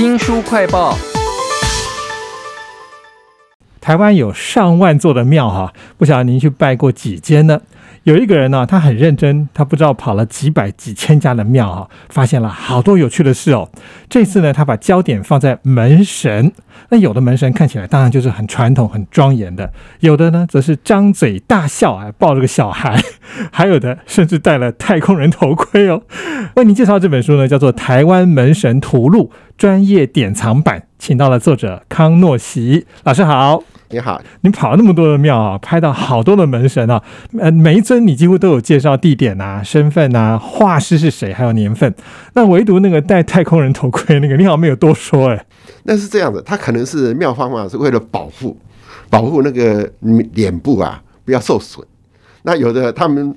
新书快报。台湾有上万座的庙哈，不晓得您去拜过几间呢？有一个人呢，他很认真，他不知道跑了几百几千家的庙哈，发现了好多有趣的事哦。这次呢，他把焦点放在门神。那有的门神看起来当然就是很传统、很庄严的，有的呢则是张嘴大笑啊，抱着个小孩，还有的甚至戴了太空人头盔哦。为您介绍这本书呢，叫做《台湾门神图录》专业典藏版，请到了作者康诺席老师好。你好，你跑了那么多的庙啊，拍到好多的门神啊，呃，每一尊你几乎都有介绍地点啊、身份啊、画师是谁，还有年份。那唯独那个戴太空人头盔那个，你好像没有多说哎。那是这样的，他可能是庙方嘛，是为了保护保护那个脸部啊，不要受损。那有的他们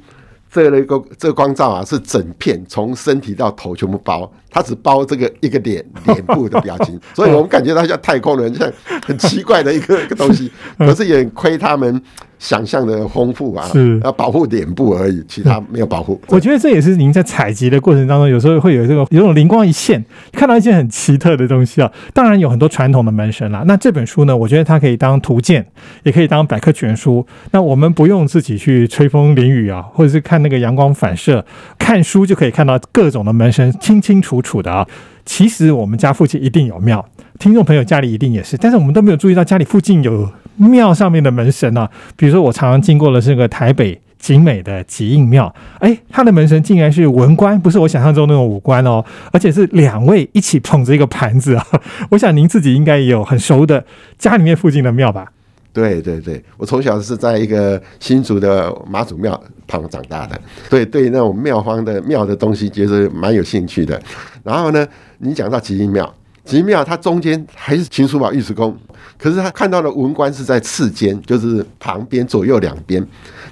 这个一个这个光照啊，是整片从身体到头全部包。它只包这个一个脸脸部的表情，所以我们感觉到像太空人，像很奇怪的一个一个东西。可是也亏他们想象的丰富啊，是要保护脸部而已，其他没有保护。我觉得这也是您在采集的过程当中，有时候会有这个有种灵光一现，看到一些很奇特的东西啊。当然有很多传统的门神啦。那这本书呢，我觉得它可以当图鉴，也可以当百科全书。那我们不用自己去吹风淋雨啊，或者是看那个阳光反射，看书就可以看到各种的门神清清楚。楚的啊，其实我们家附近一定有庙，听众朋友家里一定也是，但是我们都没有注意到家里附近有庙上面的门神啊。比如说我常常经过的是个台北景美的吉应庙，哎，它的门神竟然是文官，不是我想象中那种武官哦，而且是两位一起捧着一个盘子啊。我想您自己应该也有很熟的家里面附近的庙吧。对对对，我从小是在一个新竹的妈祖庙旁长大的，对对，那种庙方的庙的东西，觉得蛮有兴趣的。然后呢，你讲到吉阴庙，吉阴庙它中间还是秦叔宝玉石宫，可是他看到的文官是在次间，就是旁边左右两边。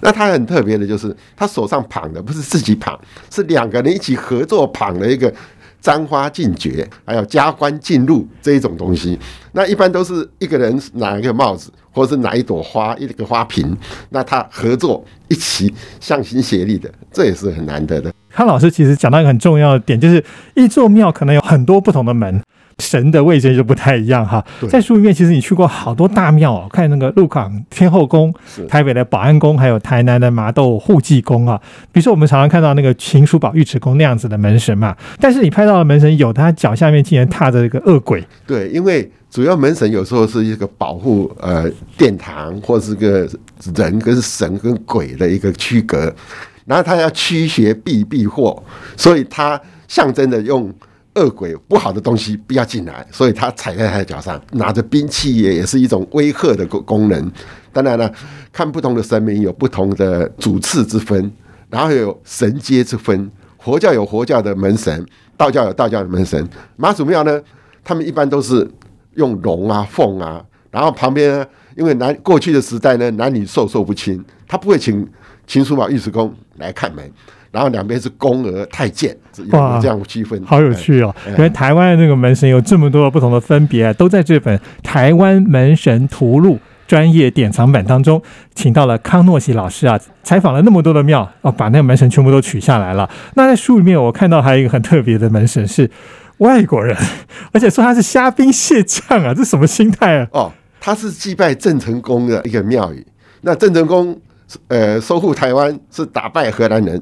那他很特别的就是，他手上捧的不是自己捧，是两个人一起合作捧的一个。簪花进爵，还有加官进禄这一种东西，那一般都是一个人拿一个帽子，或者是拿一朵花，一个花瓶，那他合作一起向心协力的，这也是很难得的。康老师其实讲到一个很重要的点，就是一座庙可能有很多不同的门。神的位置就不太一样哈，在书里面其实你去过好多大庙哦，看那个鹿港天后宫、台北的保安宫，还有台南的麻豆护济宫啊。比如说我们常常看到那个秦叔宝尉迟恭那样子的门神嘛，但是你拍到的门神有他脚下面竟然踏着一个恶鬼。对，因为主要门神有时候是一个保护呃殿堂或是个人跟神跟鬼的一个区隔，然后他要驱邪避避祸，所以他象征的用。恶鬼不好的东西不要进来，所以他踩在他的脚上，拿着兵器也也是一种威吓的功功能。当然了，看不同的神明有不同的主次之分，然后有神阶之分。佛教有佛教的门神，道教有道教的门神。妈祖庙呢，他们一般都是用龙啊、凤啊，然后旁边呢，因为男过去的时代呢，男女授受不亲，他不会请秦叔宝尉迟恭来看门。然后两边是宫娥太监，哇，这样区分，好有趣哦！因为台湾的那个门神有这么多不同的分别，都在这本《台湾门神图录》专业典藏版当中，请到了康诺西老师啊，采访了那么多的庙哦，把那个门神全部都取下来了。那在书里面，我看到还有一个很特别的门神是外国人，而且说他是虾兵蟹将啊，这什么心态啊？哦，他是祭拜郑成功的一个庙宇。那郑成功呃，收复台湾是打败荷兰人。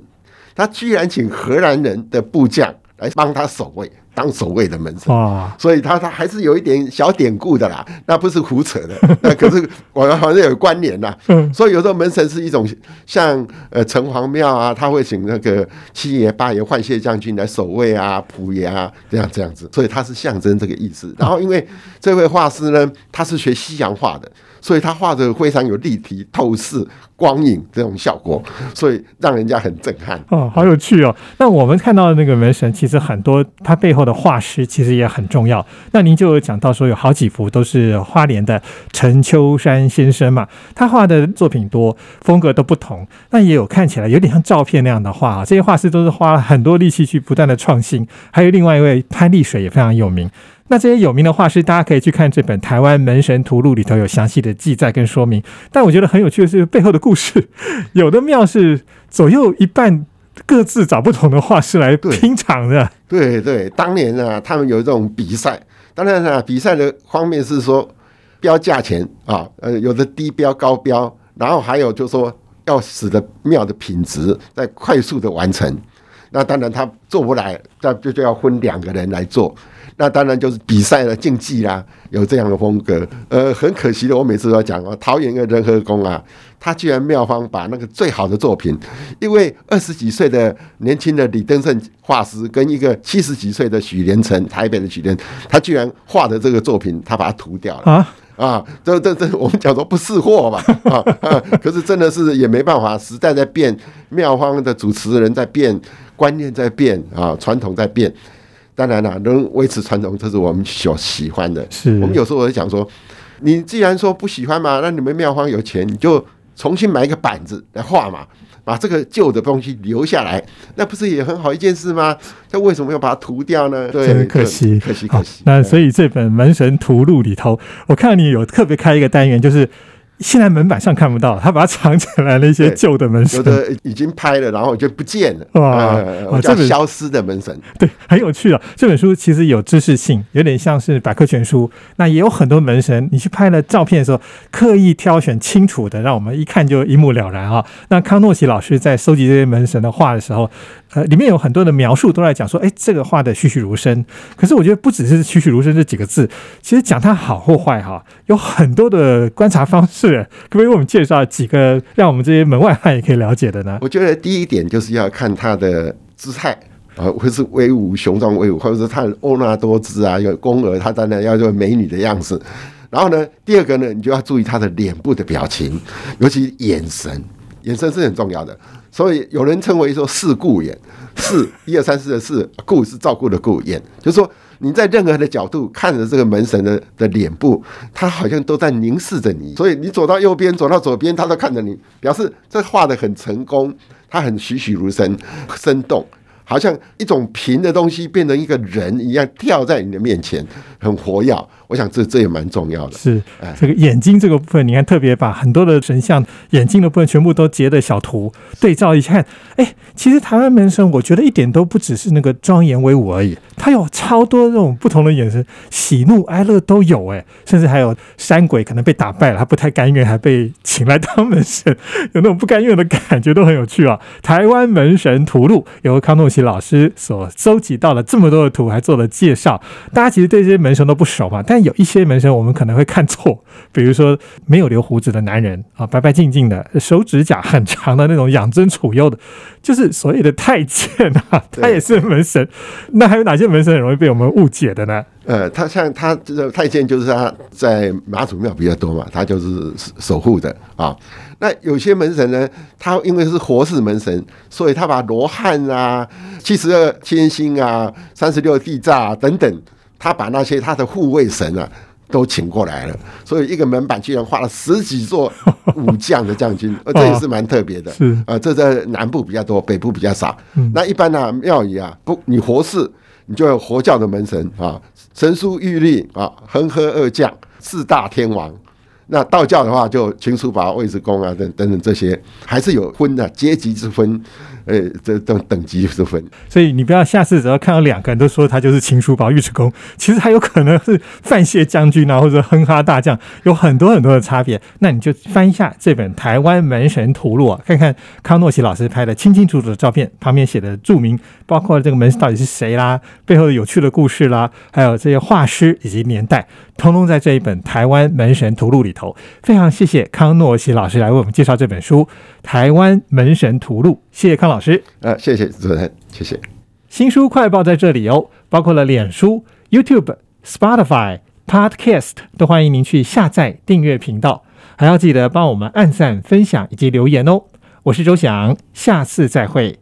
他居然请荷兰人的部将来帮他守卫，当守卫的门神，所以他他还是有一点小典故的啦，那不是胡扯的，那可是我好像有关联呐。所以有时候门神是一种像呃城隍庙啊，他会请那个七爷八爷换谢将军来守卫啊，仆爷啊这样这样子，所以他是象征这个意思。然后因为这位画师呢，他是学西洋画的。所以他画的非常有立体、透视、光影这种效果，所以让人家很震撼哦，好有趣哦。那我们看到的那个门神，其实很多他背后的画师其实也很重要。那您就讲到说，有好几幅都是花莲的陈秋山先生嘛，他画的作品多，风格都不同。那也有看起来有点像照片那样的画啊，这些画师都是花了很多力气去不断的创新。还有另外一位潘丽水也非常有名。那这些有名的画师，大家可以去看这本《台湾门神图录》里头有详细的记载跟说明。但我觉得很有趣的是背后的故事，有的庙是左右一半各自找不同的画师来对拼场的。对对，当年呢，他们有这种比赛，当然呢，比赛的方面是说标价钱啊，呃，有的低标高标，然后还有就是说要使得庙的品质在快速的完成。那当然他做不来，那就就要分两个人来做。那当然就是比赛了、竞技啦，有这样的风格。呃，很可惜的，我每次都要讲哦，桃园的仁和宫啊，他居然妙方把那个最好的作品，因为二十几岁的年轻的李登盛画师跟一个七十几岁的许连成，台北的许连，他居然画的这个作品，他把它涂掉了。啊，啊，这这这，我们讲说不识货嘛，啊啊，可是真的是也没办法，时代在变，妙方的主持人在变，观念在变啊，传统在变。当然了，能维持传统，这是我们所喜欢的。是我们有时候会想说，你既然说不喜欢嘛，那你们庙方有钱，你就重新买一个板子来画嘛，把这个旧的东西留下来，那不是也很好一件事吗？那为什么要把它涂掉呢？对，真可惜，可惜，可惜。那所以这本《门神图录》里头，我看到你有特别开一个单元，就是现在门板上看不到，他把它藏起来了一些对旧的门神有神，的已经拍了，然后就不见了。哇呃我叫消失的门神。对，很有趣啊。这本书其实有知识性，有点像是百科全书。那也有很多门神，你去拍了照片的时候，刻意挑选清楚的，让我们一看就一目了然啊。那康诺奇老师在收集这些门神的画的时候，呃，里面有很多的描述都在讲说，哎，这个画的栩栩如生。可是我觉得不只是栩栩如生这几个字，其实讲它好或坏哈，有很多的观察方式。可不可以为我们介绍几个，让我们这些门外汉也可以了解的呢？我觉得第一点就是要看他的姿态啊，或是威武雄壮威武，或者是他的欧纳多姿啊，有宫娥，他当然要做美女的样子。然后呢，第二个呢，你就要注意他的脸部的表情，尤其眼神，眼神是很重要的。所以有人称为说“四顾眼”，四一二三四的四，顾是照顾的顾，眼就是说你在任何的角度看着这个门神的的脸部，他好像都在凝视着你。所以你走到右边，走到左边，他都看着你，表示这画的很成功，他很栩栩如生，生动。好像一种平的东西变成一个人一样跳在你的面前，很活跃。我想这这也蛮重要的。是哎这个眼睛这个部分，你看特别把很多的神像眼睛的部分全部都截的小图对照一看，哎，其实台湾门神我觉得一点都不只是那个庄严威武而已，它有超多这种不同的眼神，喜怒哀乐都有，哎，甚至还有山鬼可能被打败了，他不太甘愿，还被请来当门神，有那种不甘愿的感觉，都很有趣啊。台湾门神图录由康诺奇老师所收集到了这么多的图，还做了介绍。大家其实对这些门神都不熟嘛，但有一些门神我们可能会看错，比如说没有留胡子的男人啊，白白净净的，手指甲很长的那种养尊处优的，就是所谓的太监啊，他也是门神。那还有哪些门神很容易被我们误解的呢？呃，他像他这个太监，就是他在妈祖庙比较多嘛，他就是守护的啊。那有些门神呢，他因为是活世门神，所以他把罗汉啊、七十二天星啊、三十六地煞、啊、等等，他把那些他的护卫神啊。都请过来了，所以一个门板居然画了十几座武将的将军，呃，这也是蛮特别的。是啊，这在南部比较多，北部比较少。嗯那一般呢、庙宇啊，不，你活世，你就有佛教的门神啊，神书玉立啊，恒河二将，四大天王。那道教的话，就秦叔宝、尉迟恭啊，等等等这些，还是有分的阶级之分，呃，这这等级之分。所以你不要下次只要看到两个人都说他就是秦叔宝、尉迟恭，其实他有可能是范谢将军啊，或者哼哈大将，有很多很多的差别。那你就翻一下这本《台湾门神图录》，看看康诺奇老师拍的清清楚楚的照片，旁边写的注明，包括这个门到底是谁啦，背后的有趣的故事啦，还有这些画师以及年代，通通在这一本《台湾门神图录》里头。非常谢谢康诺奇老师来为我们介绍这本书《台湾门神图录》，谢谢康老师。呃，谢谢主持人，谢谢。新书快报在这里哦，包括了脸书、YouTube、Spotify、Podcast，都欢迎您去下载订阅频道，还要记得帮我们按赞、分享以及留言哦。我是周翔，下次再会。